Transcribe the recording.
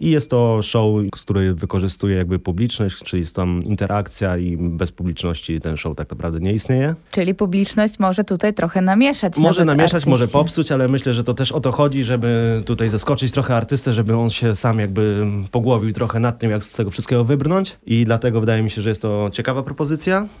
I jest to show, z której wykorzystuje jakby publiczność, czyli jest tam interakcja i bez publiczności ten show tak naprawdę nie istnieje. Czyli publiczność może tutaj trochę namieszać. Może nawet namieszać, może popsuć, ale myślę, że to też o to chodzi, żeby tutaj zaskoczyć trochę artystę, żeby on się sam jakby pogłowił trochę nad tym, jak z tego wszystkiego wybrnąć. I dlatego wydaje mi się, że jest to ciekawa propozycja.